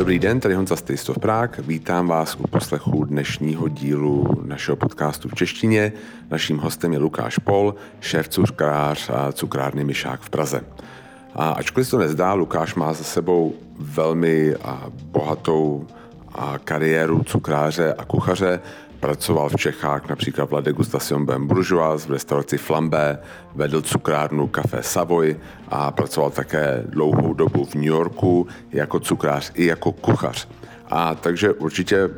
Dobrý den, tady Honza Stejstov Prák. Vítám vás u poslechu dnešního dílu našeho podcastu v češtině. Naším hostem je Lukáš Pol, šéf cukrář a cukrárny Myšák v Praze. A ačkoliv se to nezdá, Lukáš má za sebou velmi bohatou kariéru cukráře a kuchaře. Pracoval v Čechách například v La Degustation Ben Bourgeois, v restauraci Flambé, vedl cukrárnu Café Savoy a pracoval také dlouhou dobu v New Yorku jako cukrář i jako kuchař. A takže určitě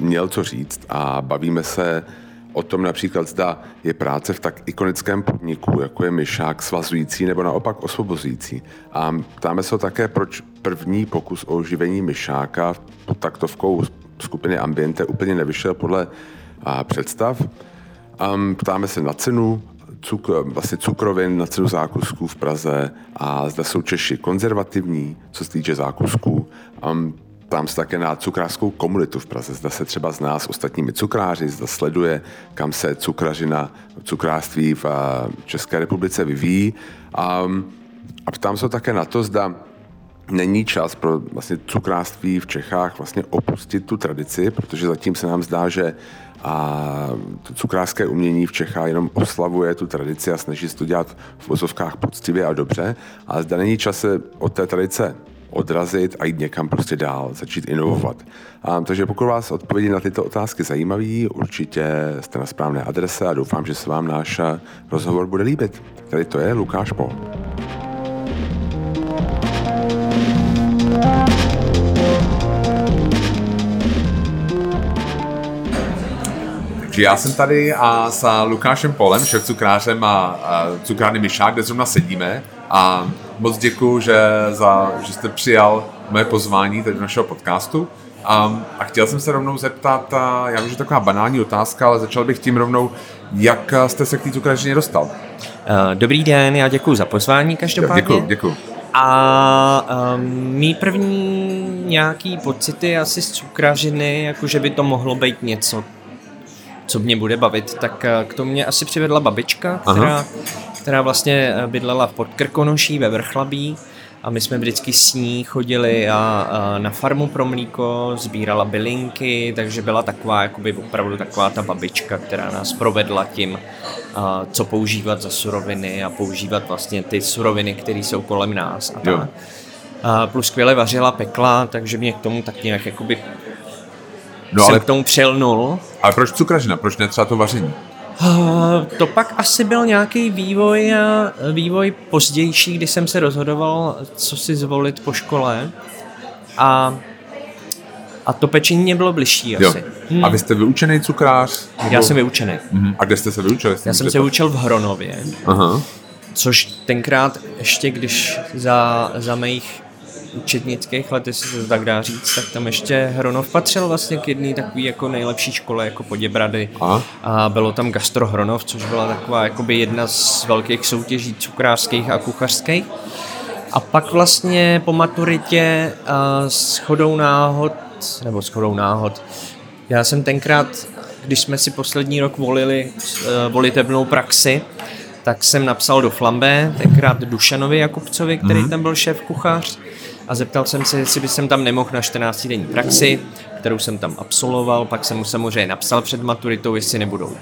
měl co říct a bavíme se o tom například zda je práce v tak ikonickém podniku, jako je myšák, svazující nebo naopak osvobozující. A ptáme se také, proč první pokus o oživení myšáka pod taktovkou skupiny Ambiente úplně nevyšel podle a, představ. Um, ptáme se na cenu cuk, vlastně cukrovin, na cenu zákusků v Praze a zda jsou Češi konzervativní, co se týče zákusků. Um, Ptám se také na cukrářskou komunitu v Praze. Zda se třeba z nás ostatními cukráři, zda sleduje, kam se cukrařina, cukrářství v České republice vyvíjí. A, a ptám se také na to, zda není čas pro vlastně cukrářství v Čechách vlastně opustit tu tradici, protože zatím se nám zdá, že a to cukrářské umění v Čechách jenom oslavuje tu tradici a snaží se to dělat v vozovkách poctivě a dobře, ale zda není čas se od té tradice odrazit a jít někam prostě dál, začít inovovat. A, takže pokud vás odpovědi na tyto otázky zajímaví, určitě jste na správné adrese a doufám, že se vám náš rozhovor bude líbit. Tady to je Lukáš Pol. Takže já jsem tady a s Lukášem Polem, šéf cukrářem a, a cukrárny Myšák, kde zrovna sedíme. A moc děkuji, že, za, že jste přijal moje pozvání tady do našeho podcastu. A, a chtěl jsem se rovnou zeptat, a já vím, že to taková banální otázka, ale začal bych tím rovnou, jak jste se k té cukrařině dostal? Dobrý den, já děkuji za pozvání každopádně. Děkuji, děkuji. A um, mý první nějaký pocity asi z cukrařiny, jako že by to mohlo být něco, co mě bude bavit, tak eh, k tomu mě asi přivedla babička, která, která vlastně eh, bydlela v Podkrkonoší ve Vrchlabí a my jsme vždycky s ní chodili a, a na farmu pro mlíko, sbírala bylinky, takže byla taková, jakoby opravdu taková ta babička, která nás provedla tím, a, co používat za suroviny a používat vlastně ty suroviny, které jsou kolem nás a tak. A plus skvěle vařila, pekla, takže mě k tomu tak nějak jakoby no, jsem ale... k tomu přilnul. Ale proč cukražina? Proč ne třeba to vaření? To pak asi byl nějaký vývoj, vývoj pozdější, kdy jsem se rozhodoval, co si zvolit po škole. A, a to pečení mě bylo bližší jo. asi. Hmm. A vy jste vyučený cukrář? Nebo... Já jsem vyučený. Uh-huh. A kde jste se vyučil? Já jsem se vyučil v Hronově. Aha. Což tenkrát ještě, když za, za mých učetnických let, jestli se to tak dá říct, tak tam ještě Hronov patřil vlastně k jedné takové jako nejlepší škole jako Poděbrady. A? a bylo tam Gastro Hronov, což byla taková jakoby jedna z velkých soutěží cukrářských a kuchařských. A pak vlastně po maturitě a s chodou náhod, nebo s chodou náhod, já jsem tenkrát, když jsme si poslední rok volili e, volitebnou praxi, tak jsem napsal do Flambé, tenkrát Dušanovi Jakubcovi, který mm-hmm. tam byl šéf kuchař a zeptal jsem se, jestli by jsem tam nemohl na 14 denní praxi, kterou jsem tam absolvoval, pak jsem mu samozřejmě napsal před maturitou, jestli nebudou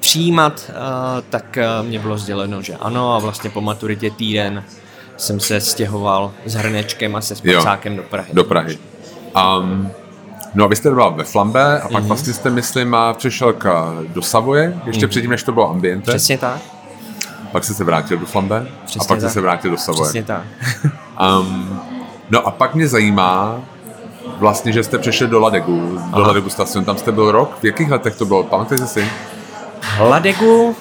přijímat, tak mě bylo sděleno, že ano a vlastně po maturitě týden jsem se stěhoval s hrnečkem a se spacákem do Prahy. Do Prahy. Um, no a vy jste byl ve Flambe a pak mm-hmm. vlastně jste, myslím, přešel k, do Savoje, ještě mm-hmm. předtím, než to bylo Ambiente. Přesně tak. Pak jste se vrátil do Flambe Přesně a pak tak. jste se vrátil do Savoje. Přesně tak. um, No a pak mě zajímá, vlastně, že jste přešli do Ladegu, do Aha. Ladegu Station, tam jste byl rok. V jakých letech to bylo? Pamatujete si? Ladegu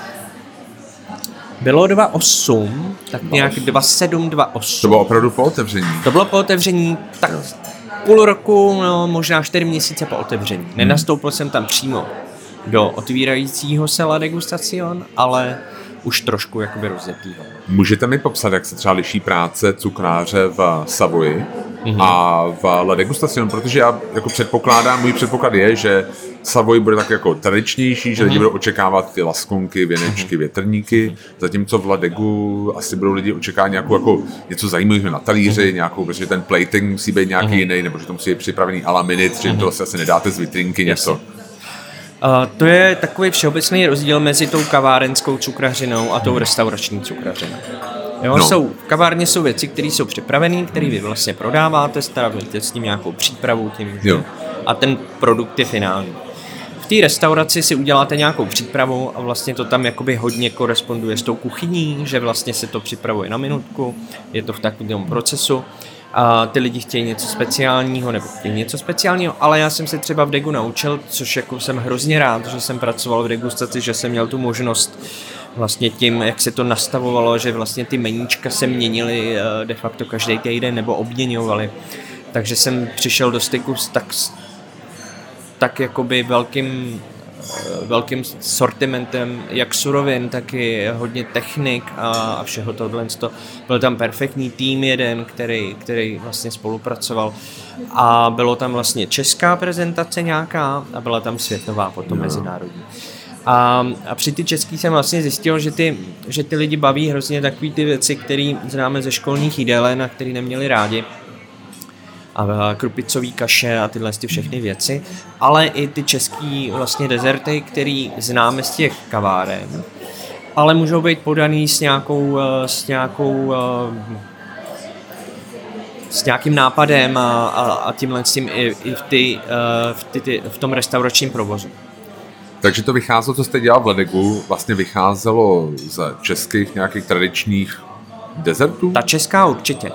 bylo 2.8, tak nějak 2.7, 2.8. To bylo opravdu po otevření? To bylo po otevření, tak půl roku, no, možná 4 měsíce po otevření. Hmm. Nenastoupil jsem tam přímo do otvírajícího se La Degustacion, ale už trošku jakoby rozjetýho. Můžete mi popsat, jak se třeba liší práce cukráře v Savoji mm-hmm. a v La Degustation, protože já jako předpokládám, můj předpoklad je, že Savoy bude tak jako tradičnější, že mm-hmm. lidi budou očekávat ty laskonky, věnečky, mm-hmm. větrníky, zatímco v Ladegu asi budou lidi očekávat nějakou jako něco zajímavého na talíři, mm-hmm. nějakou, protože ten plating musí být nějaký mm-hmm. jiný, nebo že to musí být připravený a la minute, mm-hmm. že to asi nedáte z vitrinky něco. Uh, to je takový všeobecný rozdíl mezi tou kavárenskou cukrařinou a tou restaurační cukrařinou. Jo, no. jsou, v kavárně jsou věci, které jsou připravené, které vy vlastně prodáváte, staráte s tím nějakou přípravu tím, jo. a ten produkt je finální. V té restauraci si uděláte nějakou přípravu a vlastně to tam jakoby hodně koresponduje s tou kuchyní, že vlastně se to připravuje na minutku, je to v takovém procesu a ty lidi chtějí něco speciálního nebo chtějí něco speciálního, ale já jsem se třeba v Degu naučil, což jako jsem hrozně rád, že jsem pracoval v degustaci, že jsem měl tu možnost vlastně tím, jak se to nastavovalo, že vlastně ty meníčka se měnily eh, de facto každý týden nebo obměňovaly. Takže jsem přišel do styku s tak, tak jakoby velkým velkým sortimentem jak surovin, tak i hodně technik a, a všeho tohle. Byl tam perfektní tým jeden, který, který vlastně spolupracoval a bylo tam vlastně česká prezentace nějaká a byla tam světová potom no. mezinárodní. A, a při ty český jsem vlastně zjistil, že ty, že ty lidi baví hrozně takový ty věci, které známe ze školních jídelen a které neměli rádi a krupicový kaše a tyhle ty všechny věci, ale i ty český vlastně dezerty, který známe z těch kaváren, ale můžou být podaný s nějakou, eh, s nějakou eh, s nějakým nápadem a, a, a tímhle s tím i, i v, ty, eh, v, ty, v tom restauračním provozu. Takže to vycházelo, co jste dělal v Ledegu, vlastně vycházelo z českých nějakých tradičních dezertů? Ta česká určitě.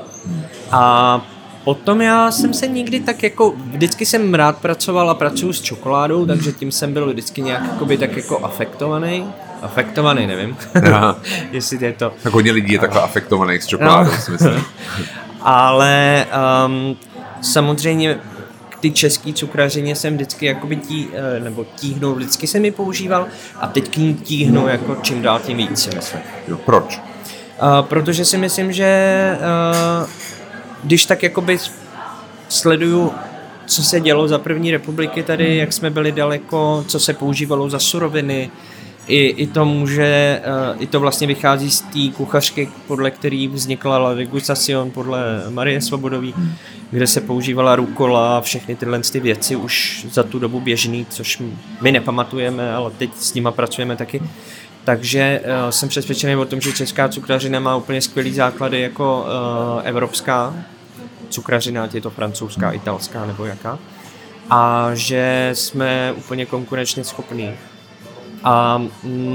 A potom já jsem se nikdy tak jako, vždycky jsem rád pracoval a pracuji s čokoládou, takže tím jsem byl vždycky nějak jakoby tak jako afektovaný. Afektovaný, nevím, jestli je to... Tak hodně lidí je takhle afektovaných s čokoládou, no. si myslím. Ale um, samozřejmě ty český cukrařině jsem vždycky jakoby tí, eh, nebo tíhnou, vždycky jsem mi používal a teď k ní tíhnu jako čím dál tím víc si myslím. Jo, proč? Uh, protože si myslím, že uh, když tak jakoby sleduju co se dělo za první republiky tady, jak jsme byli daleko, co se používalo za suroviny, i, i to může, uh, i to vlastně vychází z té kuchařky, podle který vznikla La Degustación, podle Marie Svobodový, kde se používala rukola a všechny tyhle ty věci už za tu dobu běžný, což my nepamatujeme, ale teď s nima pracujeme taky. Takže uh, jsem přesvědčený o tom, že česká cukrařina má úplně skvělý základy jako uh, evropská cukrařina, ať je to francouzská, italská nebo jaká. A že jsme úplně konkurenčně schopní a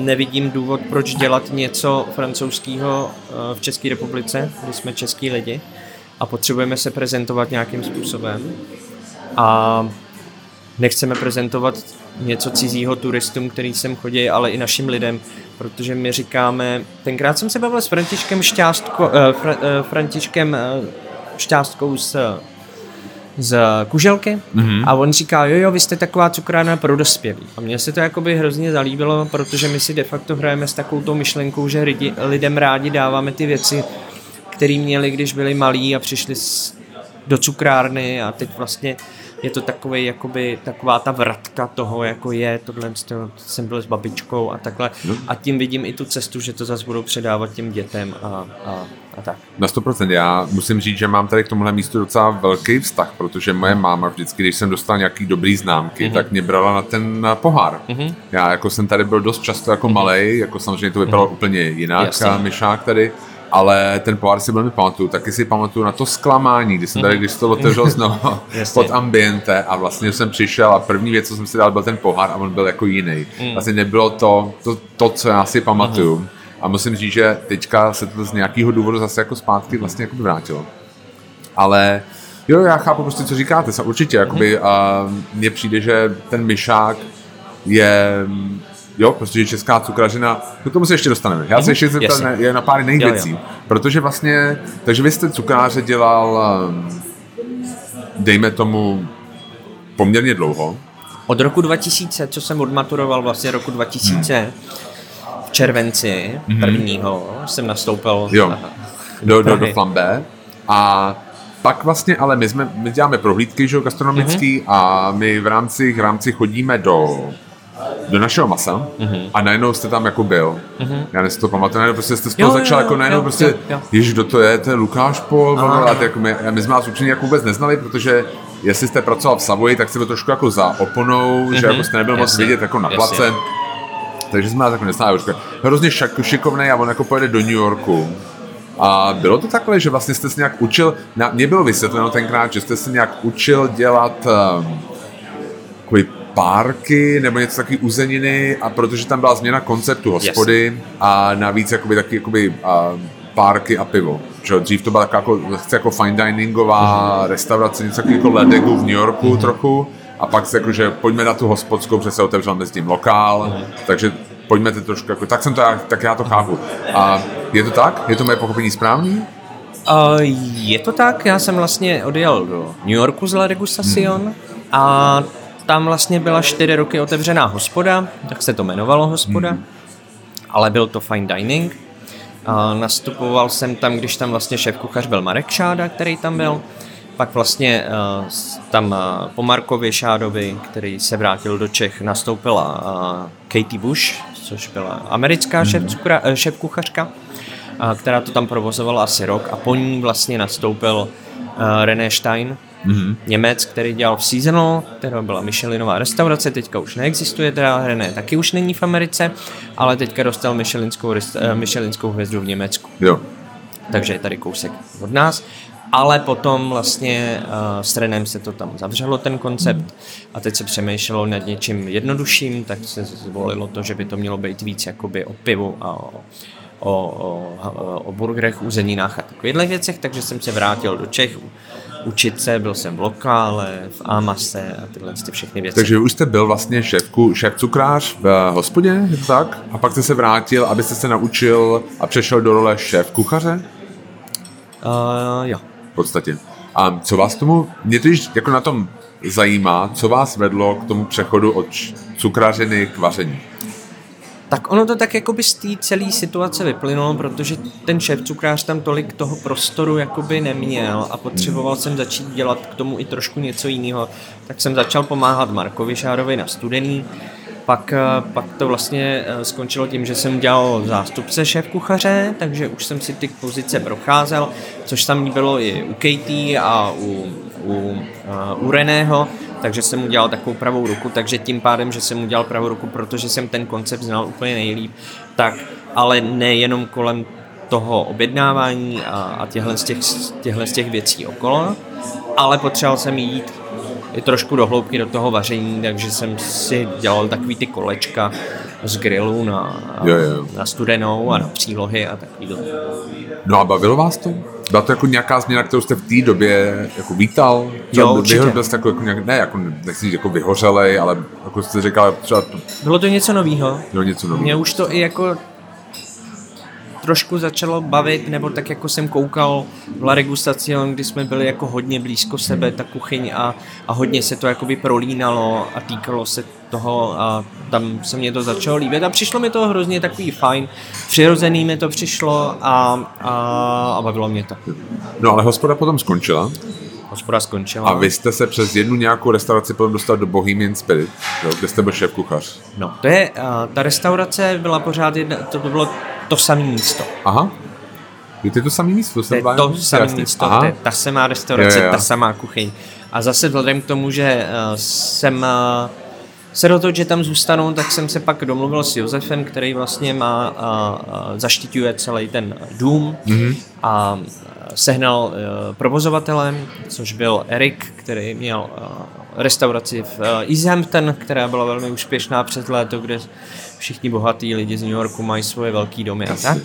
nevidím důvod, proč dělat něco francouzského eh, v České republice, kdy jsme český lidi a potřebujeme se prezentovat nějakým způsobem a nechceme prezentovat něco cizího turistům, který sem chodí, ale i našim lidem, protože my říkáme, tenkrát jsem se bavil s Františkem Šťástko, eh, Fra, eh, Františkem eh, Šťástkou z z kuželky mm-hmm. a on říká, jo, jo, vy jste taková cukrárna pro dospělí. A mně se to jakoby hrozně zalíbilo, protože my si de facto hrajeme s takovou tou myšlenkou, že lidi, lidem rádi dáváme ty věci, které měli, když byli malí a přišli do cukrárny a teď vlastně je to takový, jakoby, taková ta vratka toho, jako je, tohle jsem byl s babičkou a takhle. No. A tím vidím i tu cestu, že to zase budou předávat těm dětem a, a, a tak. Na 100%. Já musím říct, že mám tady k tomuhle místu docela velký vztah, protože moje máma vždycky, když jsem dostal nějaký dobrý známky, mm-hmm. tak mě brala na ten pohár. Mm-hmm. Já jako jsem tady byl dost často jako mm-hmm. malej, jako samozřejmě to vypadalo mm-hmm. úplně jinak, Jasně. a myšák tady, ale ten pohár si velmi pamatuju. Taky si pamatuju na to zklamání, kdy jsem tady, když to otevřel znovu pod ambiente a vlastně jsem přišel a první věc, co jsem si dal, byl ten pohár a on byl jako jiný. Mm. Vlastně nebylo to, to, to co já si pamatuju. Mm. A musím říct, že teďka se to z nějakého důvodu zase jako zpátky vlastně jako vrátilo. Ale jo, já chápu prostě, co říkáte, určitě, jakoby, a mně přijde, že ten myšák je jo, protože česká cukrařina, k tomu se ještě dostaneme. Já se mhm. ještě zeptat na, je na pár jiných věcí, protože vlastně, takže vy jste cukráře dělal, ehm, dejme tomu, poměrně dlouho. Od roku 2000, co jsem odmaturoval vlastně roku 2000, hmm. v červenci hmm. prvního jsem nastoupil jo. do, do, do Flambé a pak vlastně, ale my, jsme, my děláme prohlídky že, gastronomický mm-hmm. a my v rámci, v rámci chodíme do do našeho masa mm-hmm. a najednou jste tam jako byl. Mm-hmm. Já si to pamatuju, najednou prostě jste spolu začal jo, jako najednou jo, prostě, jo, jo. ježiš, kdo to je, to je Lukáš Pol, a ty, jako my, my jsme vás upřímně jako vůbec neznali, protože jestli jste pracoval v Savoji, tak jste byl trošku jako za oponou, mm-hmm. že mhm. jako jste nebyl moc vidět jako na place. Takže jsme vás jako neznali. Hrozně šikovný a on jako pojede do New Yorku. A bylo to takhle, že vlastně jste se nějak učil, na, mě bylo vysvětleno tenkrát, že jste se nějak učil dělat um, párky nebo něco taky uzeniny a protože tam byla změna konceptu hospody yes. a navíc jakoby taky jakoby, a, párky a pivo. Že dřív to byla jako, jako fine diningová restaurace, něco jako Ledegu v New Yorku mm-hmm. trochu a pak se jako, že pojďme na tu hospodskou, protože se otevřel mezi tím lokál, mm-hmm. takže pojďme to trošku, jako, tak jsem to, tak já to chápu. A je to tak? Je to moje pochopení správný? Uh, je to tak, já jsem vlastně odjel do New Yorku z La Degustacion hmm. a tam vlastně byla čtyři roky otevřená hospoda, tak se to jmenovalo hospoda, hmm. ale byl to fine dining. A nastupoval jsem tam, když tam vlastně šéf kuchař byl Marek Šáda, který tam byl. Pak vlastně uh, tam uh, po Markovi Šádovi, který se vrátil do Čech, nastoupila uh, Katie Bush, což byla americká šéf, hmm. cukra, uh, šéf kuchařka, uh, která to tam provozovala asi rok a po ní vlastně nastoupil uh, René Stein, mm-hmm. Němec, který dělal v Seasonal, která byla Michelinová restaurace, teďka už neexistuje, teda René taky už není v Americe, ale teďka dostal Michelinskou, uh, Michelinskou hvězdu v Německu. Jo. Takže je tady kousek od nás. Ale potom vlastně uh, s Renem se to tam zavřelo, ten koncept, mm. a teď se přemýšlelo nad něčím jednodušším, tak se zvolilo to, že by to mělo být víc jakoby o pivu a o, o, o, o burgerech, uzeninách a takovýchhle věcech, takže jsem se vrátil do Čech, učit se, byl jsem v lokále, v Amase a tyhle ty všechny věci. Takže už jste byl vlastně šéfku, šéf cukrář v hospodě, je to tak? A pak jste se vrátil, abyste se naučil a přešel do role šéf kuchaře? Uh, jo. V podstatě. A co vás tomu, mě to jako na tom zajímá, co vás vedlo k tomu přechodu od cukrařiny k vaření? Tak ono to tak jakoby z té celé situace vyplynulo, protože ten šéf cukrář tam tolik toho prostoru jakoby neměl a potřeboval jsem začít dělat k tomu i trošku něco jiného. Tak jsem začal pomáhat Markovi Šárovi na studený, pak, eh, pak to vlastně eh, skončilo tím, že jsem dělal zástupce šéf kuchaře, takže už jsem si ty pozice procházel, což tam bylo i u Katie a u, u, eh, u Reného, takže jsem udělal takovou pravou ruku, takže tím pádem, že jsem udělal pravou ruku, protože jsem ten koncept znal úplně nejlíp, tak ale nejenom kolem toho objednávání a, a těchhle, z těch, těchhle z těch věcí okolo, ale potřeboval jsem jít i trošku do hloubky do toho vaření, takže jsem si dělal takový ty kolečka z grilu na, jo, jo. na studenou a na přílohy a takový. No a bavilo vás to? Byla to jako nějaká změna, kterou jste v té době jako vítal? Jo, určitě. Byl jste jako, jako nějak, ne, jako, nechci říct jako vyhořelej, ale jako jste říkal třeba... To... Bylo to něco nového. Bylo něco nového. Mě už to i jako trošku začalo bavit, nebo tak jako jsem koukal v La Regustacion, kdy jsme byli jako hodně blízko sebe, ta kuchyň a, a hodně se to jakoby prolínalo a týkalo se toho a tam se mě to začalo líbit a přišlo mi to hrozně takový fajn, přirozený mi to přišlo a, a, a bavilo mě to. No ale hospoda potom skončila. Hospoda skončila. A vy jste se přes jednu nějakou restauraci potom dostal do Bohemian Spirit, jo, kde jste byl šéf kuchař. No, to je, ta restaurace byla pořád jedna, to bylo to samé místo. Aha. Je to to samé místo? To je to samé místo, Aha. to je ta samá restaurace, jo, jo. ta samá kuchyň. A zase vzhledem k tomu, že uh, jsem uh, se rozhodl, že tam zůstanu, tak jsem se pak domluvil s Josefem, který vlastně má, uh, uh, zaštiťuje celý ten dům mm-hmm. a sehnal uh, provozovatelem, což byl Erik, který měl uh, restauraci v uh, East Hampton, která byla velmi úspěšná před léto, kde všichni bohatí lidi z New Yorku mají svoje velké domy a tak.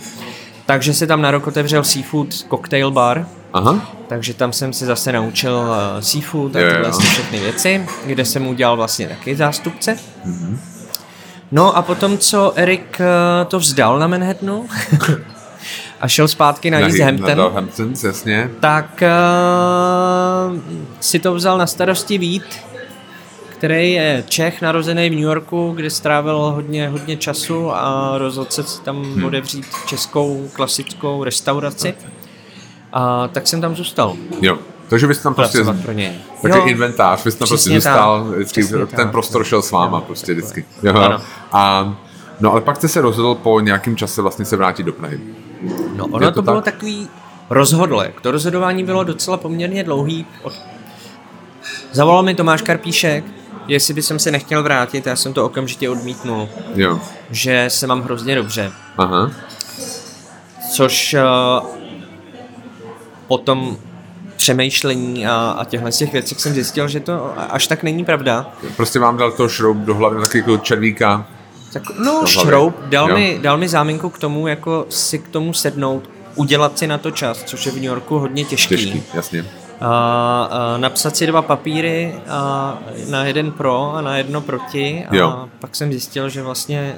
Takže se tam na rok otevřel seafood cocktail bar, Aha. takže tam jsem se zase naučil uh, seafood a tyhle všechny věci, kde jsem udělal vlastně taky zástupce. Mm-hmm. No a potom, co Erik uh, to vzdal na Manhattanu a šel zpátky na, na East Hampton, na Hampton jasně. tak uh, si to vzal na starosti Vít, který je Čech, narozený v New Yorku, kde strávil hodně, hodně času a rozhodl se tam hmm. otevřít českou klasickou restauraci. A tak jsem tam zůstal. Jo. Takže bys tam prostě, pro něj. takže jo, inventář, bys tam prostě zůstal, vždycky, ten tak, prostor šel s váma, jo, prostě vždycky. Jo. Ano. A, no ale pak jste se rozhodl po nějakém čase vlastně se vrátit do Prahy. No ono to, to bylo tak? takový rozhodle. To rozhodování bylo docela poměrně dlouhý. Zavolal mi Tomáš Karpíšek, jestli by jsem se nechtěl vrátit, já jsem to okamžitě odmítnul. Jo. Že se mám hrozně dobře. Aha. Což uh, potom přemýšlení a, a těchhle z těch věcí jsem zjistil, že to až tak není pravda. Prostě vám dal to šroub do hlavy, taky jako červíka. Tak, no, šroub, dal mi, dal mi záminku k tomu, jako si k tomu sednout, udělat si na to čas, což je v New Yorku hodně těžký. Těžký, jasně. A, a napsat si dva papíry a na jeden pro a na jedno proti a jo. pak jsem zjistil, že vlastně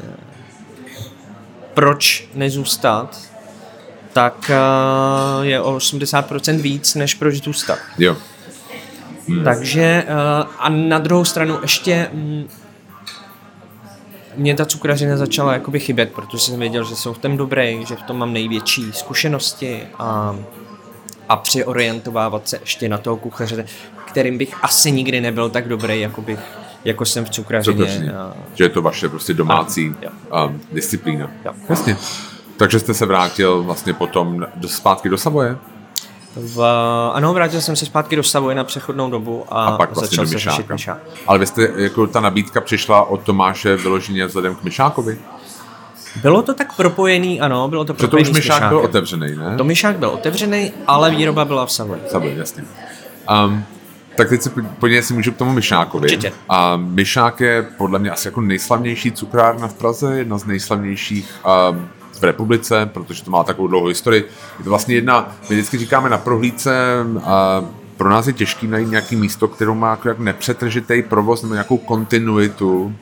proč nezůstat tak je o 80% víc, než proč zůstat. Jo. Hmm. Takže a na druhou stranu ještě mm, mě ta cukrařina začala jakoby chybět, protože jsem věděl, že jsem v tom dobrý, že v tom mám největší zkušenosti a, a přiorientovávat se ještě na toho kuchaře, kterým bych asi nikdy nebyl tak dobrý, jako bych jako jsem v cukrařině. A... Že je to vaše prostě domácí a, um, disciplína. Jo. Jasně. Takže jste se vrátil vlastně potom do, zpátky do Savoje? V, ano, vrátil jsem se zpátky do Savoje na přechodnou dobu a, a pak vlastně začal do se řešit Myšák. Ale vy jste, jako ta nabídka přišla od Tomáše vyloženě vzhledem k Myšákovi? Bylo to tak propojený, ano, bylo to propojený to už Myšák byl otevřený, ne? To Myšák byl otevřený, ale výroba byla v Savoji. Savoji, jasně. Um, tak teď se podívej, si můžu k tomu Myšákovi. Určitě. A Myšák je podle mě asi jako nejslavnější cukrárna v Praze, jedna z nejslavnějších um, v republice, protože to má takovou dlouhou historii. Je to vlastně jedna, my vždycky říkáme na prohlídce, a pro nás je těžký najít nějaký místo, které má jako jak nepřetržitý provoz nebo nějakou kontinuitu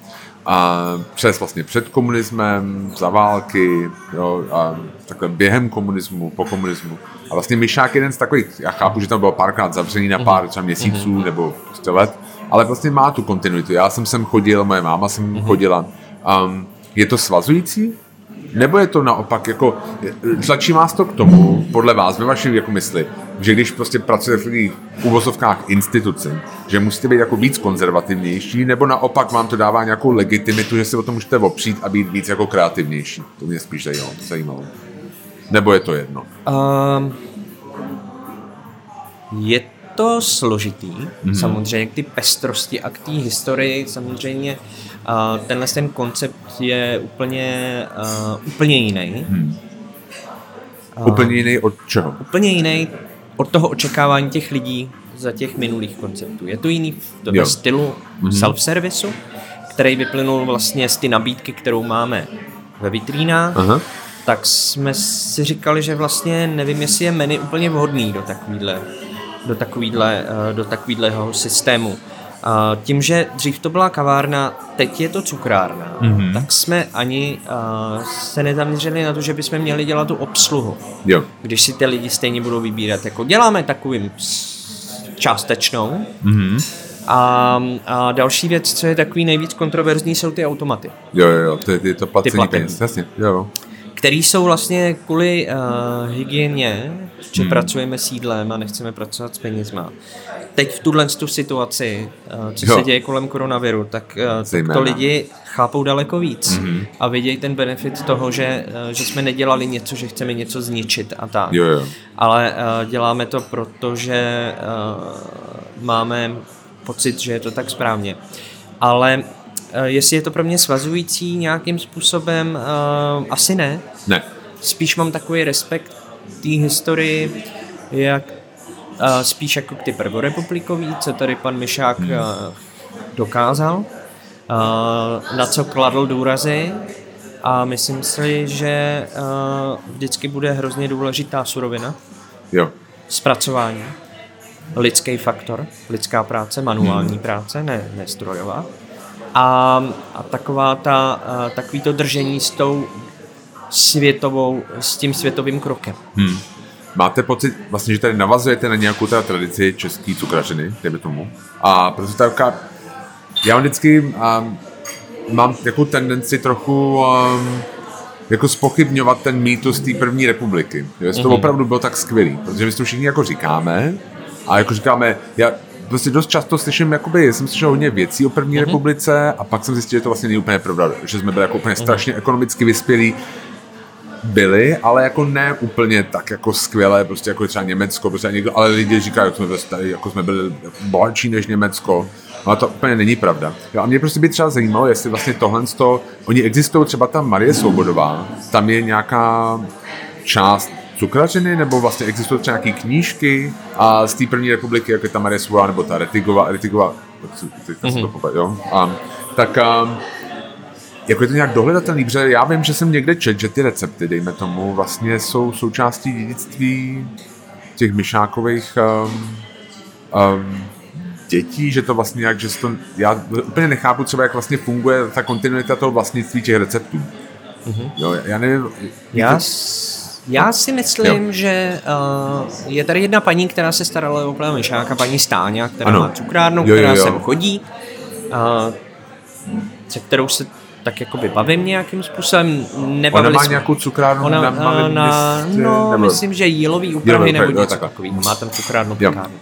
a přes vlastně před komunismem, za války, jo, a takhle během komunismu, po komunismu. A vlastně Myšák je jeden z takových, já chápu, že tam bylo párkrát zavřený na pár třeba měsíců mm-hmm. nebo prostě let, ale vlastně má tu kontinuitu. Já jsem sem chodil, moje máma jsem mm-hmm. chodila. Um, je to svazující? Nebo je to naopak, jako, tlačí vás to k tomu, podle vás, ve vaší jako mysli, že když prostě pracujete v uvozovkách instituci, že musíte být jako víc konzervativnější, nebo naopak vám to dává nějakou legitimitu, že si o tom můžete opřít a být víc jako kreativnější? To mě spíš zajímalo. zajímalo. Nebo je to jedno? Um, je to složitý, mm-hmm. samozřejmě k ty pestrosti a k té historii samozřejmě uh, tenhle ten koncept je úplně, uh, úplně jiný. Hmm. Uh, úplně jiný od čeho? Úplně jiný od toho očekávání těch lidí za těch minulých konceptů. Je to jiný v stylu mm-hmm. self-servisu, který vyplynul vlastně z ty nabídky, kterou máme ve vitrínách. Aha. Tak jsme si říkali, že vlastně nevím, jestli je menu úplně vhodný do takovýhle do, takovýhle, eh, do takovýhleho systému. A tím, že dřív to byla kavárna, teď je to cukrárna, mm-hmm. tak jsme ani uh, se nezaměřili na to, že bychom měli dělat tu obsluhu. Jo. Když si ty lidi stejně budou vybírat. Jako děláme takovým částečnou. Mm-hmm. A, a další věc, co je takový nejvíc kontroverzní, jsou ty automaty. Jo, jo, jo, to je, to placení peněz, jasně, jo který jsou vlastně kvůli uh, hygieně, že hmm. pracujeme s jídlem a nechceme pracovat s penězma. Teď v tuhle tu situaci, uh, co jo. se děje kolem koronaviru, tak, uh, to lidi chápou daleko víc mm-hmm. a vidějí ten benefit toho, že, uh, že jsme nedělali něco, že chceme něco zničit a tak. Jo, jo. Ale uh, děláme to proto, že uh, máme pocit, že je to tak správně. Ale jestli je to pro mě svazující nějakým způsobem, uh, asi ne. Ne. Spíš mám takový respekt té historii, jak uh, spíš jako k ty prvorepublikový, co tady pan Mišák hmm. dokázal, na co kladl důrazy a myslím si, že vždycky bude hrozně důležitá surovina. Jo. Zpracování. Lidský faktor, lidská práce, manuální hmm. práce, ne, ne strojová a, a taková ta, takový to držení s tou světovou, s tím světovým krokem. Hmm. Máte pocit, vlastně, že tady navazujete na nějakou teda tradici český cukrařiny, dejme tomu. A proto taková, já vždycky um, mám takovou tendenci trochu um, jako spochybňovat ten mýtus té první republiky. Jestli mm-hmm. to mhm. opravdu bylo tak skvělý, protože my to všichni jako říkáme, A jako říkáme, já prostě dost často slyším, jakoby, jsem slyšel hodně věcí o první mm-hmm. republice a pak jsem zjistil, že to vlastně není úplně pravda, že jsme byli jako úplně mm-hmm. strašně ekonomicky vyspělí, byli, ale jako ne úplně tak jako skvělé, prostě jako třeba Německo, prostě někdo, ale lidi říkají, jak jsme, tady, jako jsme byli bohatší než Německo, ale to úplně není pravda. Jo, a mě prostě by třeba zajímalo, jestli vlastně tohle, to, oni existují třeba ta Marie Svobodová, tam je nějaká část cukrařiny, nebo vlastně existují třeba nějaké knížky a z té první republiky, jako je ta Marie Svobodová, nebo ta Retigová, Retigová, mm-hmm. to jo, a, tak um, jako je to nějak dohledatelný, protože já vím, že jsem někde čet, že ty recepty, dejme tomu, vlastně jsou součástí dědictví těch myšákových um, um, dětí, že to vlastně nějak, že to, já úplně nechápu třeba, jak vlastně funguje ta kontinuita toho vlastnictví těch receptů. Mm-hmm. Jo, já nevím. Já, to... já si myslím, jo. že uh, je tady jedna paní, která se starala o plného myšáka, paní Stáňa, která ano. má cukrárnu, jo, která jo, jo. sem chodí, uh, se kterou se tak jakoby bavím nějakým způsobem. Nebavili Ona má jsme... nějakou cukrárnu Ona, na malém na, městě? No, nebo... myslím, že jílový úpravy nebo něco jo, takový. Má tam cukrárnu pekárnu.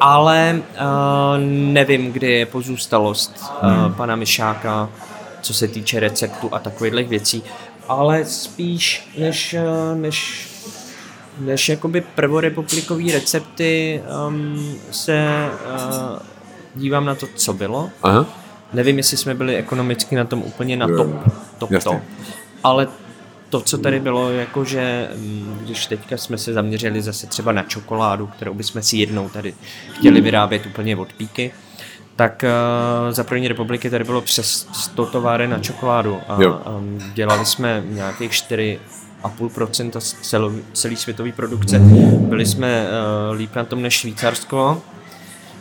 Ale uh, nevím, kdy je pozůstalost uh, hmm. pana Myšáka, co se týče receptu a takových věcí. Ale spíš než, uh, než než jakoby prvorepublikový recepty um, se uh, dívám na to, co bylo. Aha Nevím, jestli jsme byli ekonomicky na tom úplně na top, top, Jasně. top. Ale to, co tady bylo, jakože mm, když teďka jsme se zaměřili zase třeba na čokoládu, kterou bychom si jednou tady chtěli vyrábět úplně od píky, tak uh, za první republiky tady bylo přes 100 továren na čokoládu a, a dělali jsme nějakých 4 a půl procenta celé světové produkce. Byli jsme uh, líp na tom než Švýcarsko,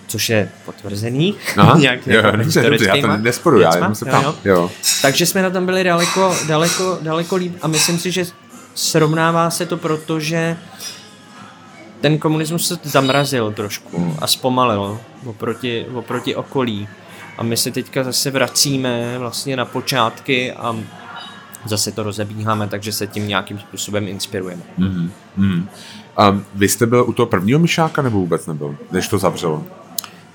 což je potvrzený. Aha, nějak jo, dobře, dobře, já to nesporu, já jenom se ptám. Jo, jo. Takže jsme na tom byli daleko, daleko, daleko líp a myslím si, že srovnává se to proto, že ten komunismus se zamrazil trošku a zpomalil oproti, oproti okolí. A my se teďka zase vracíme vlastně na počátky a zase to rozebíháme, takže se tím nějakým způsobem inspirujeme. Mm-hmm. Mm. A vy jste byl u toho prvního myšáka nebo vůbec nebyl, než to zavřelo?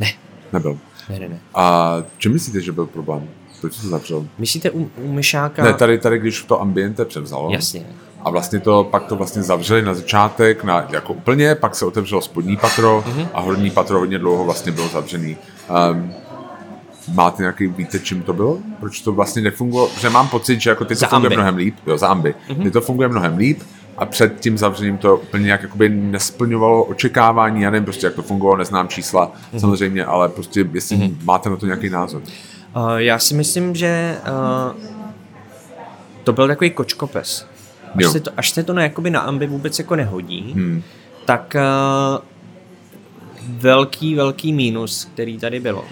Ne. Nebyl? Ne, ne, ne. A čím myslíte, že byl problém? Proč to zavřel? Myslíte u, u Myšáka? Ne, tady, tady, když to ambiente převzalo. Jasně. A vlastně to, pak to vlastně zavřeli na začátek, na, jako úplně, pak se otevřelo spodní patro uh-huh. a horní patro hodně dlouho vlastně bylo zavřený. Um, máte nějaký, víte, čím to bylo? Proč to vlastně nefungovalo? Protože mám pocit, že jako ty to za funguje ambi. mnohem líp. Jo, za ambi. Uh-huh. Ty to funguje mnohem líp a před tím zavřením to úplně nějak jakoby nesplňovalo očekávání, já nevím prostě, jak to fungovalo, neznám čísla mm-hmm. samozřejmě, ale prostě jestli mm-hmm. máte na to nějaký názor. Uh, já si myslím, že uh, to byl takový kočkopes. Až se, to, až se to na, jakoby na ambi vůbec jako nehodí, hmm. tak uh, velký, velký mínus, který tady bylo,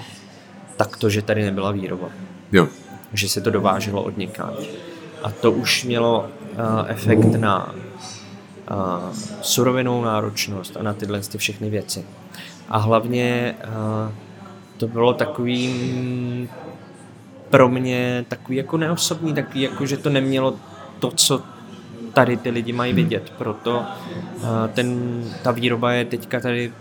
tak to, že tady nebyla výroba. Jo. Že se to dováželo od někam. A to už mělo uh, efekt na uh, surovinou náročnost a na tyhle ty všechny věci. A hlavně uh, to bylo takovým pro mě takový jako neosobní, takový jako, že to nemělo to, co tady ty lidi mají vidět. Proto uh, ten, ta výroba je teďka tady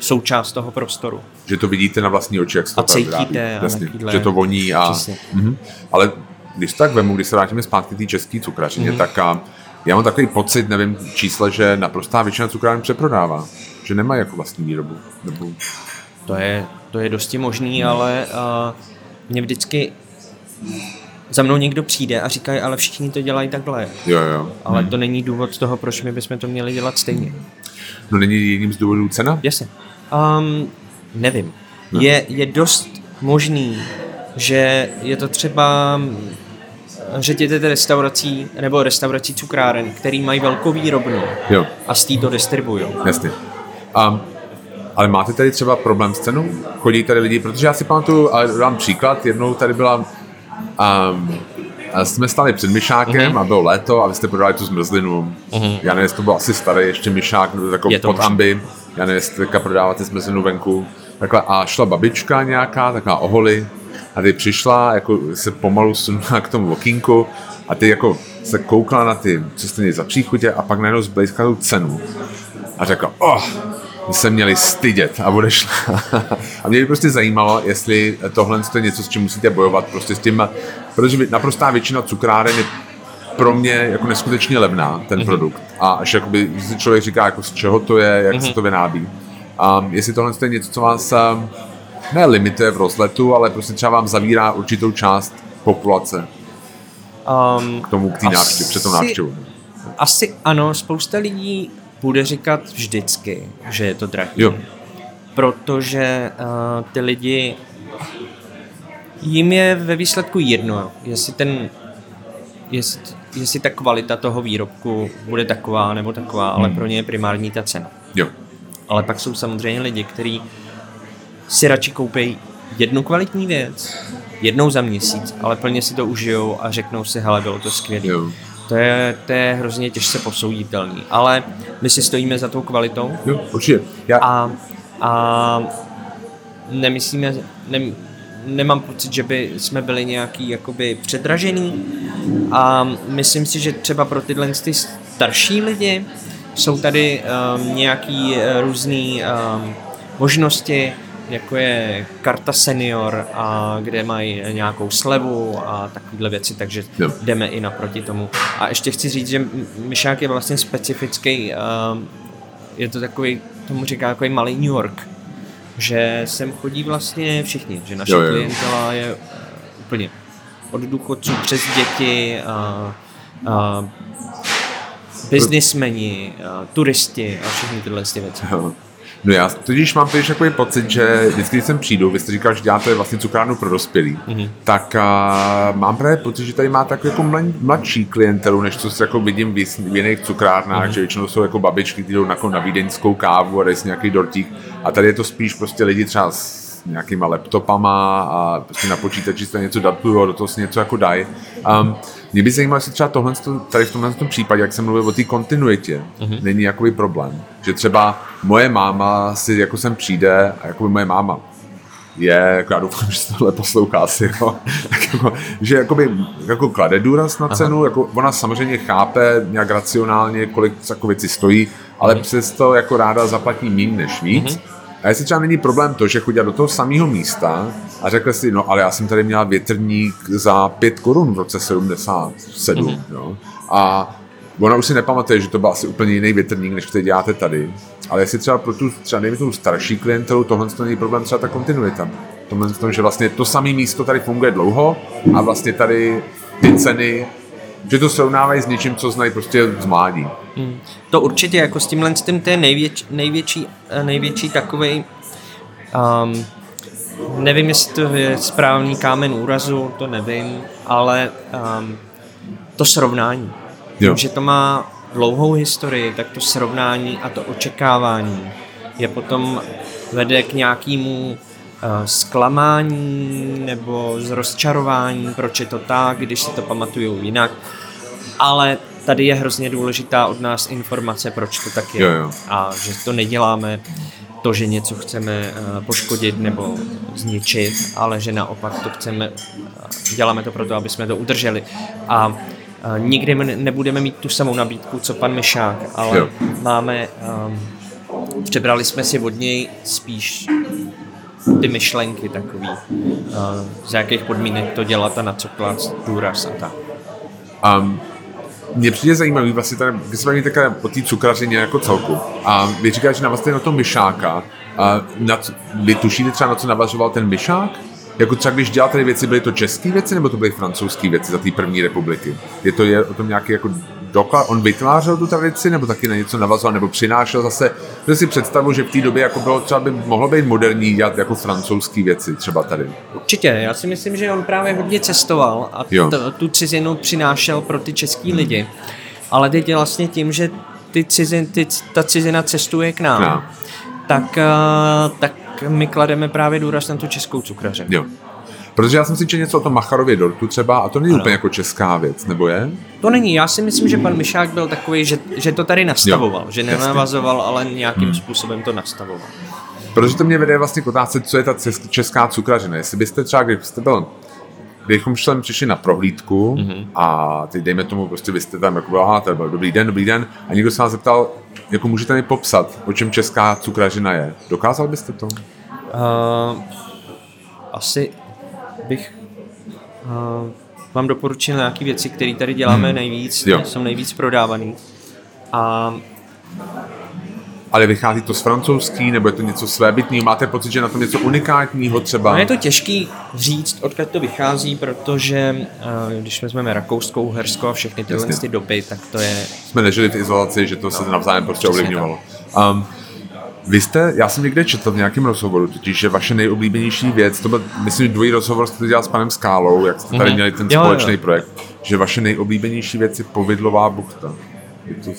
součást toho prostoru. Že to vidíte na vlastní oči, jak se to a cítíte. Jasně, že to voní a... Mm-hmm. Ale když tak vemu, když se vrátíme zpátky té české cukrařině, mm-hmm. tak a já mám takový pocit, nevím čísle, že naprostá většina cukráren přeprodává. Že nemá jako vlastní výrobu. Nebo... To, je, to je dosti možný, ale uh, mě vždycky za mnou někdo přijde a říká, ale všichni to dělají takhle. Jo, jo. Ale hmm. to není důvod toho, proč my bychom to měli dělat stejně. No není jedním z důvodů cena? Jasně. Um, nevím. No. Je, je dost možný, že je to třeba ředitele restaurací nebo restaurací cukráren, který mají velkou výrobnu jo. a s tí to distribuují. Jasně. Um, ale máte tady třeba problém s cenou? Chodí tady lidi, protože já si pamatuju, ale dám příklad, jednou tady byla um, jsme stali před myšákem uh-huh. a bylo léto a vy jste prodali tu zmrzlinu. Uh-huh. Já nevím, jestli to byl asi starý ještě myšák, takový pod amby. Já nevím, jestli teďka prodáváte zmrzlinu venku. Takhle, a šla babička nějaká, taková oholi, a ty přišla, jako se pomalu sunula k tomu okýnku a ty jako se koukala na ty, co jste měli za příchodě a pak najednou zblízkala tu cenu a řekla, oh, se měli stydět a odešli. a mě by prostě zajímalo, jestli tohle je něco, s čím musíte bojovat prostě s tím, protože naprostá většina cukráren je pro mě jako neskutečně levná, ten mm-hmm. produkt. A až jakoby, si člověk říká, jako z čeho to je, jak mm-hmm. se to vynábí. A jestli tohle je něco, co vás ne limituje v rozletu, ale prostě třeba vám zavírá určitou část populace. Um, k tomu, k té návštěvě, před tou návštěvou. Asi ano, spousta lidí bude říkat vždycky, že je to drahý. Jo. Protože uh, ty lidi jim je ve výsledku jedno, jestli ten jestli, jestli ta kvalita toho výrobku bude taková nebo taková, hmm. ale pro ně je primární ta cena. Jo. Ale pak jsou samozřejmě lidi, kteří si radši koupí jednu kvalitní věc, jednou za měsíc, ale plně si to užijou a řeknou si, hele, bylo to skvělé. To je, to je hrozně těžce posouditelný, ale my si stojíme za tou kvalitou. Jo, určitě. Já... A, a nemyslíme, ne, nemám pocit, že by jsme byli nějaký jakoby předražený a myslím si, že třeba pro tyhle ty starší lidi jsou tady um, nějaký uh, různý um, možnosti, jako je karta senior, a kde mají nějakou slevu a takovéhle věci, takže jo. jdeme i naproti tomu. A ještě chci říct, že myšák je vlastně specifický, um, je to takový, tomu říká takový malý New York, že sem chodí vlastně všichni, že naše jo, jo. klientela je úplně od důchodců přes děti, a, a biznismeni, a turisti a všechny tyhle věci. Jo. No já tudíž mám totiž takový pocit, že vždycky, když sem přijdu, vy jste říkal, že děláte vlastně cukrárnu pro dospělý, mm-hmm. tak uh, mám právě pocit, že tady má takový jako mladší klientelu, než co si jako vidím v, v jiných cukrárnách, mm-hmm. že většinou jsou jako babičky, které jdou na, na vídeňskou kávu a dají si nějaký dortík a tady je to spíš prostě lidi třeba s nějakýma laptopama a prostě na počítači se něco datují, do toho si něco jako dají. Um, mě by zajímalo, jestli třeba tohle, tady v tomhle případě, jak jsem mluvil o té kontinuitě, uh-huh. není jakoby problém. Že třeba moje máma si jako sem přijde a jako moje máma je, jako já doufám, že se tohle poslouchá asi, jo, tak jako, že jakoby, jako klade důraz na cenu, Aha. jako ona samozřejmě chápe nějak racionálně, kolik jako věci stojí, ale uh-huh. přesto jako ráda zaplatí méně než víc. Uh-huh a jestli třeba není problém to, že chodila do toho samého místa a řekla si, no ale já jsem tady měla větrník za 5 korun v roce 77, mm-hmm. jo? A ona už si nepamatuje, že to byl asi úplně jiný větrník, než který děláte tady. Ale jestli třeba pro tu, třeba nejme tu starší klientelu, tohle to není problém třeba ta kontinuita. Tohle to, že vlastně to samé místo tady funguje dlouho a vlastně tady ty ceny že to srovnávají s něčím, co znají prostě z mládí. Hmm. To určitě, jako s tímhle s tím, to je největší, největší, eh, největší takový. Um, nevím, jestli to je správný kámen úrazu, to nevím, ale um, to srovnání. Jo. Že to má dlouhou historii, tak to srovnání a to očekávání je potom vede k nějakému zklamání nebo z rozčarování, proč je to tak, když si to pamatuju jinak ale tady je hrozně důležitá od nás informace, proč to tak je. Jo, jo. A že to neděláme to, že něco chceme eh, poškodit nebo zničit, ale že naopak to chceme, eh, děláme to proto, aby jsme to udrželi. A eh, nikdy nebudeme mít tu samou nabídku, co pan Mišák, ale jo. máme, um, přebrali jsme si od něj spíš ty myšlenky takový, uh, z jakých podmínek to dělat a na co klást důraz a tak. Um, mě přijde zajímavý, vlastně tady, když se také o té cukrařině jako celku. A vy říkáte, že navazujete na to myšáka. A na, vy tušíte třeba, na co navazoval ten myšák? Jako třeba když tady věci, byly to české věci, nebo to byly francouzské věci za té první republiky? Je to je o tom nějaký jako doklad, on vytvářel tu tradici, nebo taky na něco navazoval, nebo přinášel zase, že si představu, že v té době jako bylo třeba by mohlo být moderní dělat jako francouzské věci, třeba tady. Určitě, já si myslím, že on právě hodně cestoval a t- tu cizinu přinášel pro ty český hmm. lidi. Ale teď je vlastně tím, že ty cizin, ty, ta cizina cestuje k nám, no. tak, uh, tak my klademe právě důraz na tu českou cukrařinu. Jo. Protože já jsem si četl něco o tom Macharově dortu třeba a to není ano. úplně jako česká věc, nebo je? To není, já si myslím, že pan Mišák byl takový, že, že to tady nastavoval, jo, že nenavazoval, ale nějakým hmm. způsobem to nastavoval. Protože to mě vede vlastně k otázce, co je ta česká cukrařina. Jestli byste třeba, kdybyste byl kdybychom sem přišli na prohlídku mm-hmm. a teď dejme tomu, prostě vy jste tam jako, aha, to byl dobrý den, dobrý den, a někdo se vás zeptal, jako můžete mi popsat, o čem česká cukrařina je. Dokázal byste to? Uh, asi bych uh, vám doporučil nějaké věci, které tady děláme hmm. nejvíc, jo. jsou nejvíc prodávané. A ale vychází to z francouzský, nebo je to něco svébytného? Máte pocit, že na tom něco unikátního třeba? No je to těžký říct, odkud to vychází, protože uh, když vezmeme Rakouskou, Hersko a všechny tyhle ty doby, tak to je... Jsme nežili v izolaci, že to no, se navzájem prostě ovlivňovalo. Um, vy jste, já jsem někde četl v nějakém rozhovoru, totiž, že vaše nejoblíbenější věc, to byl, myslím, druhý rozhovor jste dělal s panem Skálou, jak jste tady mm-hmm. měli ten jo, společný jo. projekt, že vaše nejoblíbenější věc je povidlová buchta. Je to,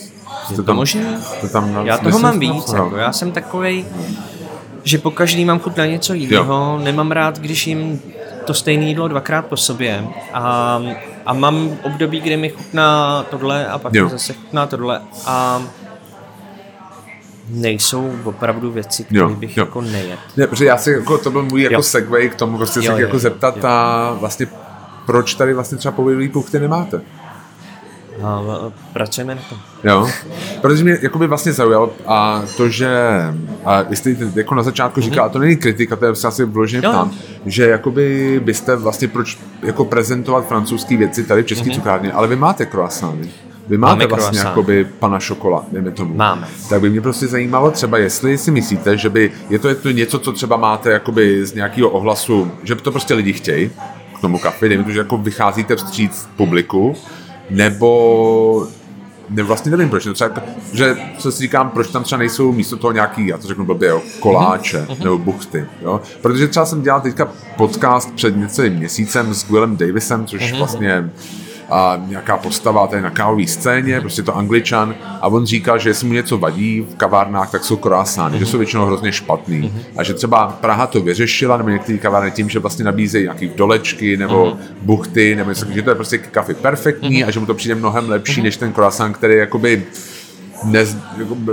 je to možné? Tam, já toho mám víc, jako, já jsem takovej, že po každý mám chuť na něco jiného, nemám rád, když jim to stejné jídlo dvakrát po sobě a, a mám období, kdy mi chutná tohle a pak jo. zase chutná tohle a nejsou opravdu věci, které bych jo. jako nejet. Ne, protože já si, jako, to byl můj jako segway k tomu, prostě jo, se jo, jako zeptat jo. a vlastně proč tady vlastně třeba povědomí puchty nemáte? A pracujeme na tom. Jo, protože mě jakoby vlastně zaujalo a to, že a jste jako na začátku říkal, mm-hmm. a to není kritika, to je se asi vloženě tam, že jakoby byste vlastně proč jako prezentovat francouzské věci tady v české mm-hmm. cukrárně, ale vy máte croissant, vy máte Máme vlastně jakoby pana šokola, dejme tomu. Máme. Tak by mě prostě zajímalo třeba, jestli si myslíte, že by, je to, je to něco, co třeba máte jakoby z nějakého ohlasu, že by to prostě lidi chtějí k tomu kafe, dejme tomu, že jako vycházíte vstříc publiku, nebo ne, vlastně nevím proč, třeba, že co si říkám, proč tam třeba nejsou místo toho nějaký, já to řeknu blbě, jo, koláče mm-hmm. nebo buchty, jo, protože třeba jsem dělal teďka podcast před něcelým měsícem s Willem Davisem, což mm-hmm. vlastně a nějaká postava tady na kávové scéně, prostě to angličan a on říkal, že jestli mu něco vadí v kavárnách, tak jsou croissanty, mm-hmm. že jsou většinou hrozně špatný mm-hmm. a že třeba Praha to vyřešila, nebo některé kavárny tím, že vlastně nabízejí nějaký dolečky nebo mm-hmm. buchty, nebo něco, že to je prostě kafe perfektní mm-hmm. a že mu to přijde mnohem lepší, mm-hmm. než ten croissant, který jakoby nez, jakoby,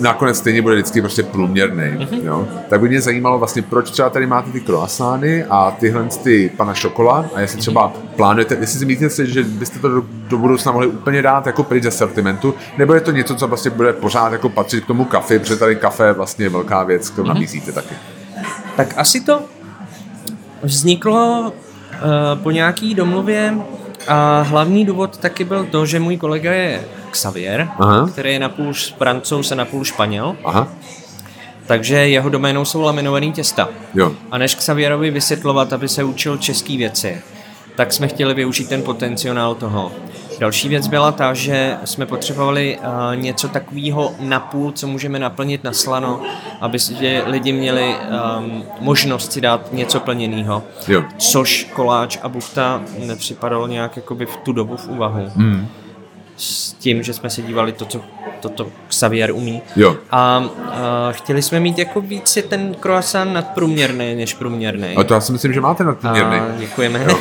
nakonec stejně bude vždycky prostě průměrný. Mm-hmm. Jo? Tak by mě zajímalo vlastně, proč třeba tady máte ty croissány a tyhle ty pana šokola a jestli třeba plánujete, jestli si myslíte, že byste to do, do budoucna mohli úplně dát jako pryč ze sortimentu, nebo je to něco, co vlastně bude pořád jako patřit k tomu kafe, protože tady kafe je vlastně velká věc, kterou mm-hmm. nabízíte taky. Tak asi to vzniklo uh, po nějaký domluvě a hlavní důvod taky byl to, že můj kolega je Xavier, Aha. který je napůl francouz a napůl španěl. Aha. Takže jeho doménou jsou laminované těsta. Jo. A než Xavierovi vysvětlovat, aby se učil české věci, tak jsme chtěli využít ten potenciál toho. Další věc byla ta, že jsme potřebovali uh, něco takového napůl, co můžeme naplnit na slano, aby lidi měli um, možnost si dát něco plněného. Což koláč a buchta nepřipadalo nějak jakoby v tu dobu v úvahu. Mm s tím, že jsme se dívali to, co toto Xavier umí. Jo. A, a chtěli jsme mít jako více ten croissant nadprůměrný než průměrný. A to já si myslím, že máte nadprůměrný. A, děkujeme. Jo.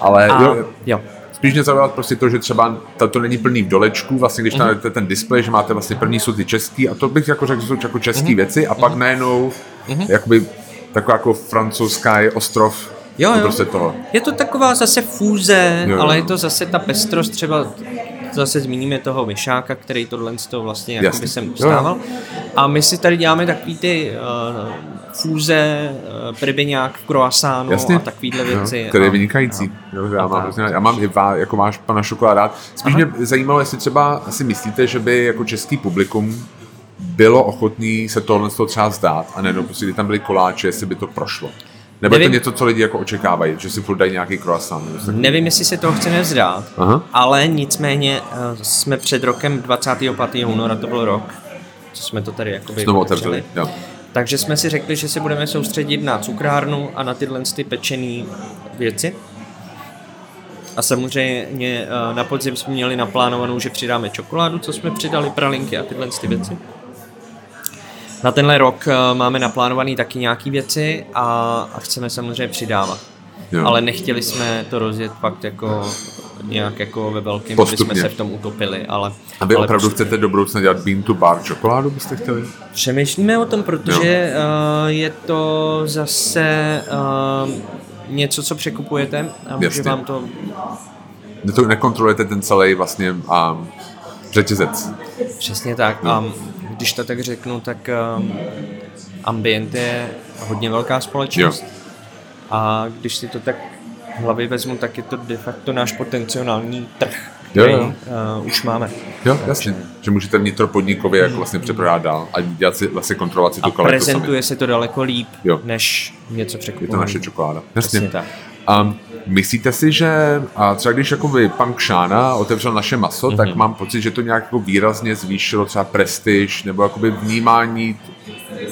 Ale a, jo, jo. Spíš mě zaujalo prostě to, že třeba to není plný v dolečku, vlastně když mm-hmm. tam ten displej, že máte vlastně první jsou ty český a to bych jako řekl, že jsou jako české mm-hmm. věci a pak mm-hmm. najednou mm-hmm. jakoby taková jako francouzská je ostrov Jo, jo. Prostě toho. Je to taková zase fúze, jo, jo. ale je to zase ta pestrost třeba zase zmíníme toho Vyšáka, který tohle z toho vlastně jako by sem stával. A my si tady děláme takový ty uh, fůze, uh, pribiňák v Jasně. a takovýhle věci. Jo, který je vynikající. Jo, já, mám, tak. já mám i vá, jako máš pana šokoláda. Spíš Aha. mě zajímalo, jestli třeba si myslíte, že by jako český publikum bylo ochotný se tohle z toho třeba zdát a ne, no, prostě, kdy tam byly koláče, jestli by to prošlo. Nebo nevím, je to něco, co lidi jako očekávají, že si furt dají nějaký croissant? Nevím, jestli se toho chceme vzdát, Aha. ale nicméně uh, jsme před rokem 25. února, to byl rok, co jsme to tady jakoby Znovu otevřeli, jo. Takže jsme si řekli, že se budeme soustředit na cukrárnu a na tyhle ty pečené věci. A samozřejmě eh, na podzim jsme měli naplánovanou, že přidáme čokoládu, co jsme přidali, pralinky a tyhle ty věci. Na tenhle rok eh, máme naplánovaný taky nějaký věci a, a chceme samozřejmě přidávat. Jo. Ale nechtěli jsme to rozjet fakt jako nějak jako ve velkém, aby jsme se v tom utopili, ale... A vy ale opravdu postupně. chcete do budoucna dělat bean to bar čokoládu, byste chtěli? Přemýšlíme o tom, protože uh, je to zase uh, něco, co překupujete a může Jasně. vám to... To nekontrolujete ten celý vlastně um, řetězec. Přesně tak. A když to tak řeknu, tak um, Ambient je hodně velká společnost. Jo. A když si to tak v hlavě vezmu, tak je to de facto náš potenciální trh, Jo, který jo. Uh, už máme. Jo, jasně. Že můžete vnitropodnikově jako vlastně přeprodávat dál a dělat si, vlastně kontrolovat si tu kvalitu sami. prezentuje se to daleko líp, Jo. než něco Je překupovat. to naše čokoláda. Přesně Jasně. tak. Um, myslíte si, že a třeba když jakoby pan Kšána otevřel naše maso, mm-hmm. tak mám pocit, že to nějak jako výrazně zvýšilo třeba prestiž nebo jakoby vnímání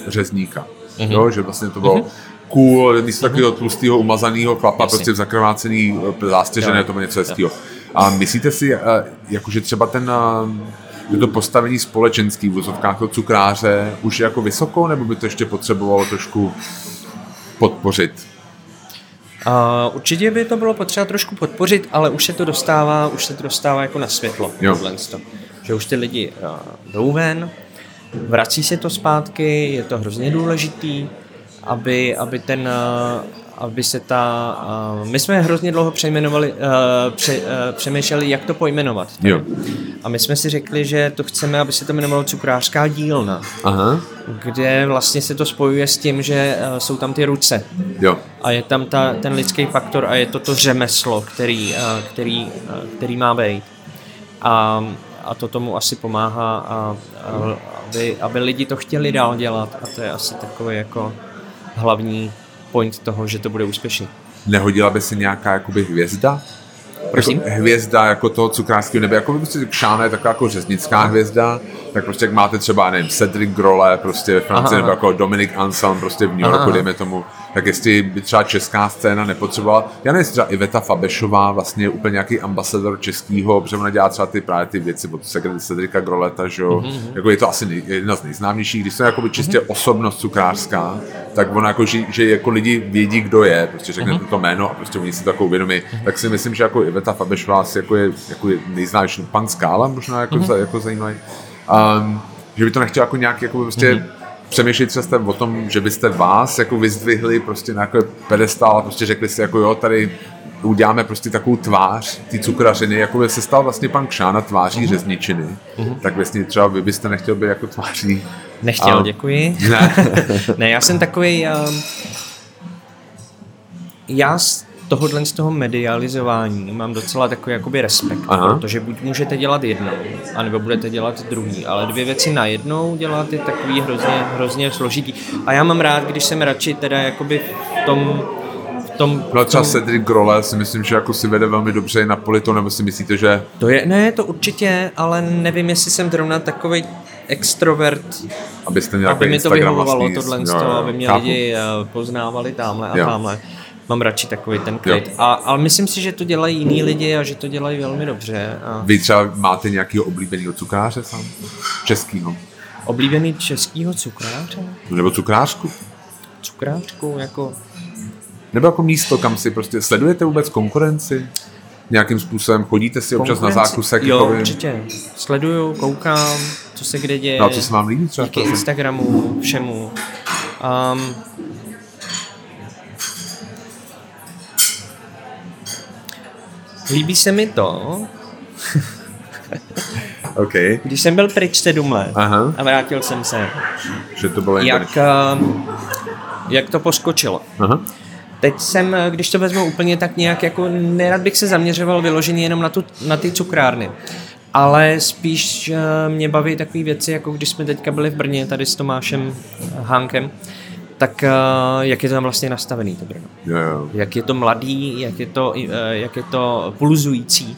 řezníka. Mm-hmm. Jo, že vlastně to bylo mm-hmm. cool, místo takového tlustého umazaného chlapa, Jasně. prostě v zakrvácený eh, zástěžené, to bylo něco hezkého. A myslíte si, eh, jakože třeba ten eh, že to postavení společenský v úzovkách toho cukráře už je jako vysoko, nebo by to ještě potřebovalo trošku podpořit? Uh, určitě by to bylo potřeba trošku podpořit, ale už se to dostává, už se to dostává jako na světlo. Jo. to. Že už ty lidi uh, jdou ven, vrací se to zpátky, je to hrozně důležitý, aby, aby ten, uh, aby se ta, uh, my jsme hrozně dlouho přejmenovali, uh, pře, uh, přemýšleli, jak to pojmenovat. Jo. A my jsme si řekli, že to chceme, aby se to jmenovalo cukrářská dílna, Aha, kde vlastně se to spojuje s tím, že uh, jsou tam ty ruce, jo. a je tam ta, ten lidský faktor a je to to řemeslo, který, eh, který, eh, který má být. A, a to tomu asi pomáhá, a, a, aby, aby lidi to chtěli dál dělat a to je asi takový jako hlavní point toho, že to bude úspěšný. Nehodila by se nějaká jakoby hvězda? Prosím? Jako hvězda jako toho cukrářského nebe, jako by prostě Kšána je taková jako řeznická hvězda, tak prostě jak máte třeba, nevím, Cedric Grolle prostě ve Francii, nebo jako Dominic Anselm prostě v New Yorku, Aha. dejme tomu, tak jestli by třeba česká scéna nepotřebovala, já nevím, třeba Iveta Fabešová vlastně je úplně nějaký ambasador českého, protože ona dělá třeba ty právě ty věci od Cedrica Groleta, že jo, Mhm, jako je to asi nej, jedna z nejznámějších, když to je jakoby čistě osobnost cukrářská, tak ona jako, že, že jako lidi vědí, kdo je, prostě řekne to jméno a prostě oni si jako uvědomí, tak si myslím, že jako Iveta Fabešová asi jako je, jako je nejznámější, pan Skála možná jako, Mhm. za, jako zajímavý, um, že by to nechtěl jako nějak jako prostě Mhm. přemýšlet jste o tom, že byste vás jako vyzdvihli prostě na jako pedestál a prostě řekli si jako jo, tady uděláme prostě takovou tvář ty cukrařiny, jako by se stal vlastně pan Kšána tváří uh-huh. řezničiny, uh-huh. tak vlastně třeba vy byste nechtěl být jako tváří. Nechtěl, A- děkuji. Ne. ne, já jsem takový. Um, já z tohohle z toho medializování mám docela takový jakoby respekt, Aha. protože buď můžete dělat jednou, anebo budete dělat druhý, ale dvě věci najednou dělat je takový hrozně, hrozně složitý. A já mám rád, když jsem radši teda jakoby v tom, v tom, No třeba tom Cedric Grolle si myslím, že jako si vede velmi dobře na polito, nebo si myslíte, že to je, ne, to určitě, ale nevím, jestli jsem zrovna takový extrovert, abyste měl aby mi to Instagram vyhovovalo vlastní, tohle, jo, toho, jo, aby mě chápu. lidi eh, poznávali tamhle a Jo. tamhle. Mám radši takový ten klid. A, ale myslím si, že to dělají jiní lidi a že to dělají velmi dobře. A Vy třeba máte nějakého oblíbeného cukráře sám? Českýho? oblíbený českýho cukráře? Nebo cukrářku? Cukráčku, jako... Nebo jako místo, kam si prostě sledujete vůbec konkurenci? Nějakým způsobem chodíte si občas na konkurenci- zákusek? Jo, jakoby? určitě. Sleduju, koukám, co se kde děje. No a co se vám líbí třeba? Díky? Instagramu, všemu. Um, líbí se mi to, OK. když jsem byl pryč sedm let Aha. a vrátil jsem se, Že to bylo jak, um, jak to poskočilo. Aha. Teď jsem, eh, když to vezmu úplně tak nějak, jako nerad bych se zaměřoval vyloženě jenom na, tu, na ty cukrárny. Ale spíš eh, mě baví takové věci, jako když jsme teďka byli v Brně tady s Tomášem eh, Hánkem, tak eh, jak je to tam vlastně nastavený to Brno. Jo. Jak je to mladý, jak je to, eh, jak je to pulzující,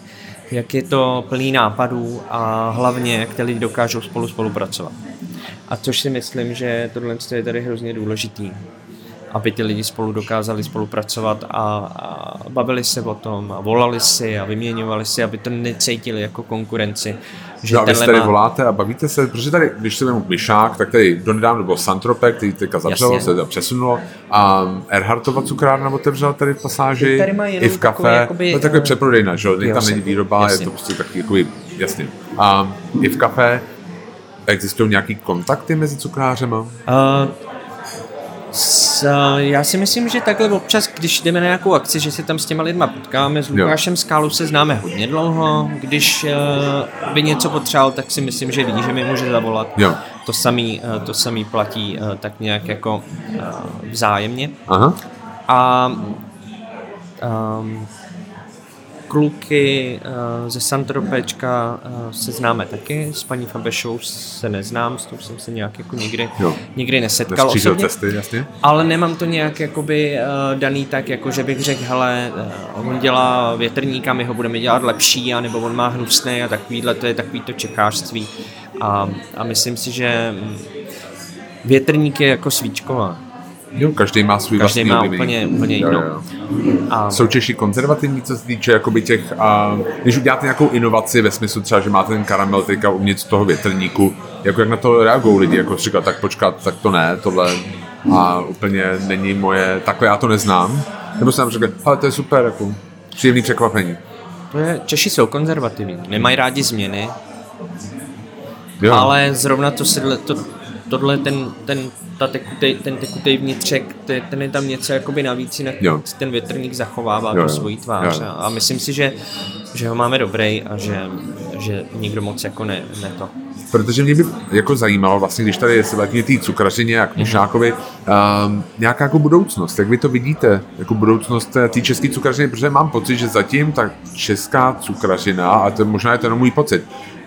jak je to plný nápadů a hlavně, jak ty lidi dokážou spolu spolupracovat. A což si myslím, že tohle je tady hrozně důležitý, aby ty lidi spolu dokázali spolupracovat a, a bavili se o tom a volali si a vyměňovali si, aby to necítili jako konkurenci. Že No a vy tady má- voláte a bavíte se, protože tady, když se vezmu Myšák, tak tady donedávno bylo Santrope, který teďka zavřelo, Jasně. se to přesunulo a Erhartova cukrárna otevřela tady v pasáži, Ty tady mají i v kafe, takový, jakoby, no takový eh, přeprodejna, že jo, tam není výroba, je Jasně. to prostě takový, jakoby, jasně. A i v kafe existují nějaký kontakty mezi cukrářema? Uh, s já si myslím, že takhle občas, když jdeme na nějakou akci, že se tam s těma lidma potkáme, s Lukášem Skálu se známe hodně dlouho, když uh, by něco potřeboval, tak si myslím, že ví, že mi může zavolat. Jo. To samý, uh, to samý platí uh, tak nějak jako uh, vzájemně. Aha. A um, kluky uh, ze Santropečka uh, se známe taky, s paní Fabešou se neznám, s tou jsem se nějak jako nikdy, jo. nikdy nesetkal osobně, cesty, jasně. ale nemám to nějak jakoby uh, daný tak, jako že bych řekl, hele, uh, on dělá větrníka, my ho budeme dělat lepší, anebo on má hnusné a takovýhle, to je takový to čekářství a, a myslím si, že větrník je jako svíčková. Jo, každý má svůj každý vlastní má oblíbený. úplně, úplně jinou. Jo, jo. A... Jsou Češi konzervativní, co se týče jakoby těch, a, když uděláte nějakou inovaci ve smyslu třeba, že máte ten karamel teďka uvnitř toho větrníku, jako jak na to reagují lidi, jako říkat, tak počkat, tak to ne, tohle a úplně není moje, takhle já to neznám. Nebo jsem řekl, ale to je super, jako příjemný překvapení. Češi jsou konzervativní, nemají rádi změny, jo. ale zrovna to, sedle, to tohle ten, ten, ta tekutej, ten tekutej vnitřek, ten je tam něco jakoby navíc, jinak jo. ten větrník zachovává jo, tu svoji tvář. Jo. A myslím si, že, že ho máme dobrý a že, že nikdo moc jako ne, ne to. Protože mě by jako zajímalo vlastně, když tady se vlastně té cukrařině jak Mušákovi, mm-hmm. um, nějaká jako budoucnost, jak vy to vidíte, jako budoucnost té české cukrařiny, protože mám pocit, že zatím ta česká cukrařina, a to možná je to jenom můj pocit,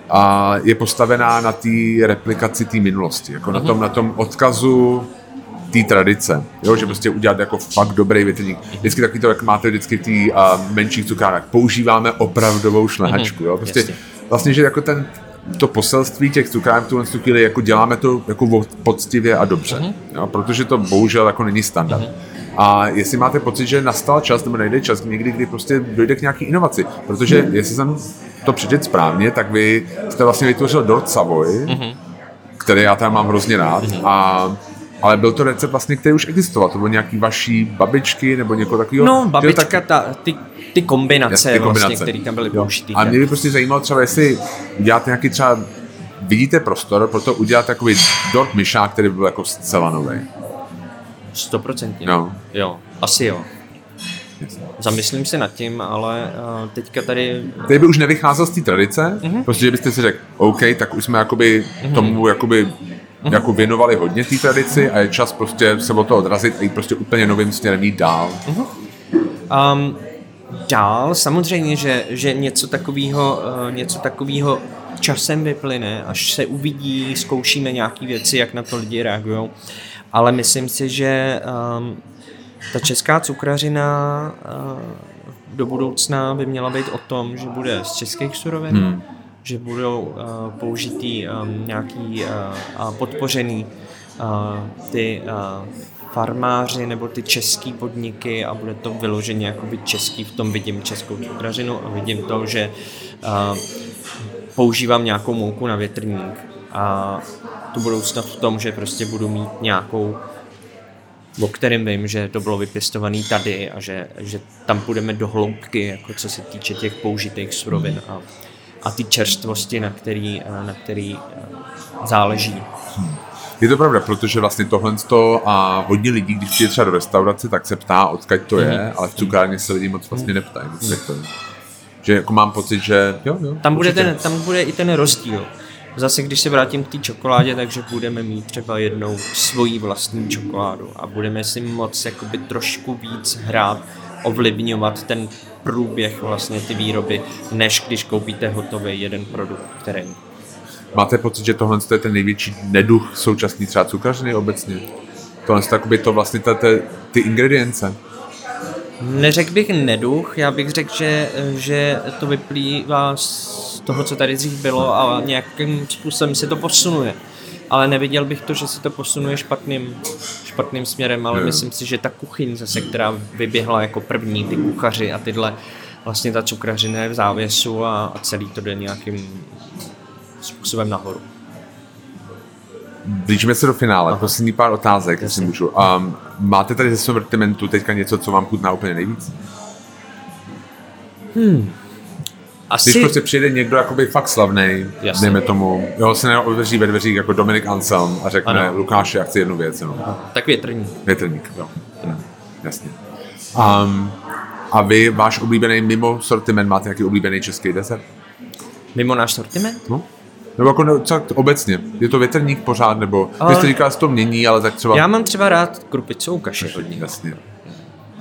a je postavená na té replikaci té minulosti, jako na mhm. tom, na tom odkazu té tradice, jo, že prostě udělat jako fakt dobrý větrník. Vždycky takový to, jak máte vždycky v té menších cukrárnách, používáme opravdovou šlehačku, jo, prostě vlastně, že jako ten, to poselství těch cukráren v tuhle chvíli jako děláme to jako poctivě a dobře, uh-huh. jo, protože to bohužel jako není standard. Uh-huh. A jestli máte pocit, že nastal čas, nebo nejde čas někdy, kdy prostě dojde k nějaký inovaci. Protože jestli jsem to přečet správně, tak vy jste vlastně vytvořil Dort Savoy, mm-hmm. který já tam mám hrozně rád. Mm-hmm. A ale byl to recept vlastně, který už existoval. To bylo nějaký vaší babičky nebo někoho takového? No, babička, tak... ta, ty, ty kombinace, ty kombinace. Vlastně, které tam byly použitý. A mě by prostě zajímalo třeba, jestli děláte nějaký třeba, vidíte prostor pro to udělat takový dort myšák, který byl jako zcela nový. Stoprocentně. No. Jo, asi jo. Zamyslím se nad tím, ale uh, teďka tady... Tady by už nevycházel z té tradice, uh-huh. prostě že byste si řekl, OK, tak už jsme jakoby uh-huh. tomu jakoby. Jako věnovali hodně té tradici a je čas prostě se od toho odrazit a jít prostě úplně novým směrem jít dál. Um, dál samozřejmě, že, že něco takového uh, něco takového časem vyplyne, až se uvidí, zkoušíme nějaké věci, jak na to lidi reagují. Ale myslím si, že um, ta česká cukrařina uh, do budoucna by měla být o tom, že bude z českých surovin, hmm. Že budou uh, použitý um, nějaký a podpořený ty farmáři nebo ty český podniky a bude to vyloženě jakoby český, v tom vidím českou cukrařinu a vidím to, že uh, používám nějakou mouku na větrník. A tu budoucnost v tom, že prostě budu mít nějakou o kterém vím, že to bylo vypěstované tady a že, že tam půjdeme do hloubky, jako co se týče těch použitých surovin a, a ty čerstvosti, na který, na který eh, záleží. Je to pravda, protože vlastně tohle to a hodně lidí, když přijde třeba do restaurace, tak se ptá, odkud to je, mm-hmm. ale v cukrárně se lidi moc vlastně neptají. Mm-hmm. Že jako mám pocit, že jo, jo, tam, bude ten, tam bude i ten rozdíl. Zase, když se vrátím k té čokoládě, takže budeme mít třeba jednou svoji vlastní čokoládu a budeme si moc jakoby trošku víc hrát, ovlivňovat ten průběh vlastně ty výroby, než když koupíte hotový jeden produkt, který Máte pocit, že tohle je ten největší neduch současný třeba cukrařiny obecně? Tohle je to vlastně ta, ta, ty ingredience? Neřekl bych neduch, já bych řekl, že, že to vyplývá z toho, co tady dřív bylo a nějakým způsobem se to posunuje. Ale neviděl bych to, že se to posunuje špatným, špatným směrem, ale myslím si, že ta kuchyň zase, která vyběhla jako první, ty kuchaři a tyhle, vlastně ta cukrařina je v závěsu a, a celý to jde nějakým způsobem nahoru. Blížíme se do finále, Aha. poslední pár otázek, jestli můžu. Um, máte tady ze sortimentu teďka něco, co vám chutná úplně nejvíc? Hmm. Asi... Když prostě přijde někdo jakoby fakt slavný, dejme tomu, jo, se neotevří ve dveřích jako Dominik Anselm a řekne, ano. Lukáši, já chci jednu věc. No. Tak větrník. Větrník, jo. Jasně. Um, a vy, váš oblíbený mimo sortiment, máte nějaký oblíbený český desert? Mimo náš sortiment? No. Nebo jako no, co, obecně, je to větrník pořád, nebo ale... vy jste říkal, že to mění, ale tak třeba... Já mám třeba rád krupicovou kaši hodně. Jasně.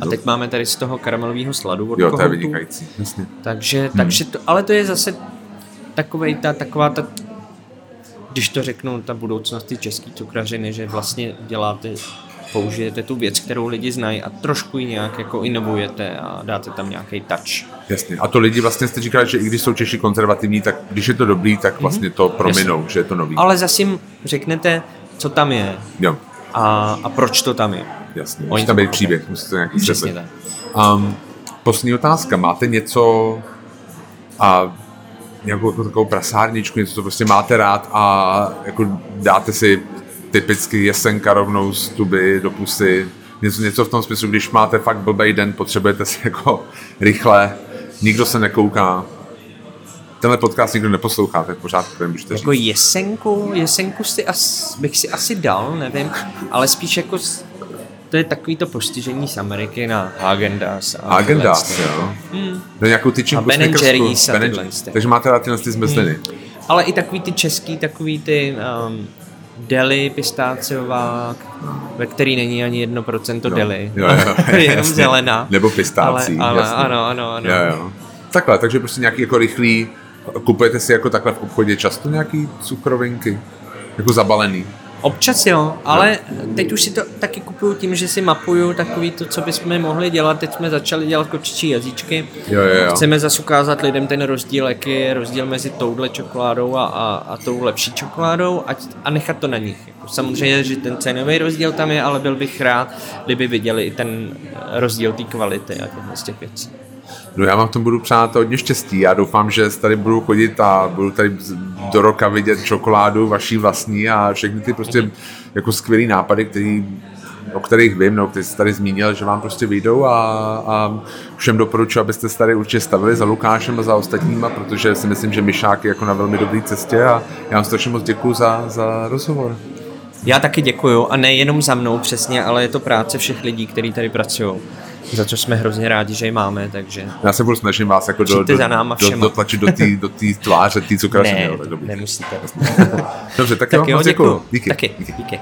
A teď máme tady z toho karamelového sladu od Jo, to je vynikající, jasně. Takže, hmm. takže to, ale to je zase takovej ta, taková ta, když to řeknu, ta budoucnost ty český cukrařiny, že vlastně děláte použijete tu věc, kterou lidi znají a trošku ji nějak jako inovujete a dáte tam nějaký touch. Jasně. A to lidi vlastně jste říkali, že i když jsou Češi konzervativní, tak když je to dobrý, tak mhm. vlastně to prominou, Jasně. že je to nový. Ale zase jim řeknete, co tam je jo. A, a proč to tam je. Jasně, musí tam být příběh, musí to nějaký Přesně tak. Um, poslední otázka, máte něco a nějakou jako takovou prasárničku, něco, co prostě máte rád a jako dáte si typicky jesenka rovnou z tuby do pusy, něco, něco v tom smyslu, když máte fakt blbej den, potřebujete si jako rychle, nikdo se nekouká, tenhle podcast nikdo neposlouchá, tak pořád to můžete Jako říct. jesenku, jesenku si as, bych si asi dal, nevím, ale spíš jako to je takový to postižení z Ameriky na Hagendas. Hagendas, jo. Hmm. Do nějakou tyčinku a Ben Jerry's a tyhle. Takže máte rád tyhle ty zmrzliny. Hmm. Ale i takový ty český, takový ty um, deli pistáciová, ve který není ani 1% no. deli. Jo, jo, jenom zelená. Nebo pistácí. Ale, ale ano, ano, ano. Jo, jo. Takhle, takže prostě nějaký jako rychlý, kupujete si jako takhle v obchodě často nějaký cukrovinky? Jako zabalený? Občas jo, ale teď už si to taky kupuju tím, že si mapuju takový to, co bychom mohli dělat. Teď jsme začali dělat kočičí jazyčky. Jo, jo, jo. Chceme zase ukázat lidem ten rozdíl, jaký je rozdíl mezi touhle čokoládou a, a, a tou lepší čokoládou a, a nechat to na nich. Jako samozřejmě, že ten cenový rozdíl tam je, ale byl bych rád, kdyby viděli i ten rozdíl té kvality a těchto z těch věcí. No já vám v tom budu přát hodně štěstí. Já doufám, že tady budu chodit a budu tady do roka vidět čokoládu vaší vlastní a všechny ty prostě jako skvělý nápady, který, o kterých vím, no, který jste tady zmínil, že vám prostě vyjdou a, a všem doporučuji, abyste se tady určitě stavili za Lukášem a za ostatníma, protože si myslím, že Myšák je jako na velmi dobré cestě a já vám strašně moc děkuji za, za rozhovor. Já taky děkuju a nejenom za mnou přesně, ale je to práce všech lidí, kteří tady pracují za co jsme hrozně rádi, že ji máme, takže... Já se budu snažím vás jako do, do, za náma do, dotlačit do té do tý tváře, tý cukraře. Ne, tak nemusíte. Dobře, tak, tak jo, jo děkuju. Díky. Taky, díky. díky.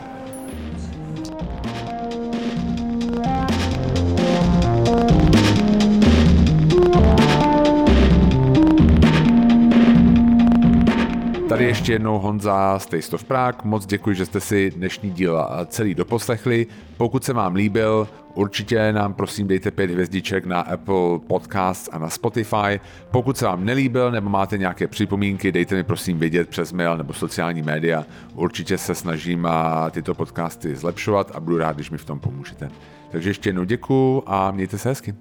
Tady ještě jednou Honza z Taste of Prague. Moc děkuji, že jste si dnešní díl celý doposlechli. Pokud se vám líbil, určitě nám prosím dejte pět hvězdiček na Apple Podcasts a na Spotify. Pokud se vám nelíbil nebo máte nějaké připomínky, dejte mi prosím vědět přes mail nebo sociální média. Určitě se snažím tyto podcasty zlepšovat a budu rád, když mi v tom pomůžete. Takže ještě jednou děkuji a mějte se hezky.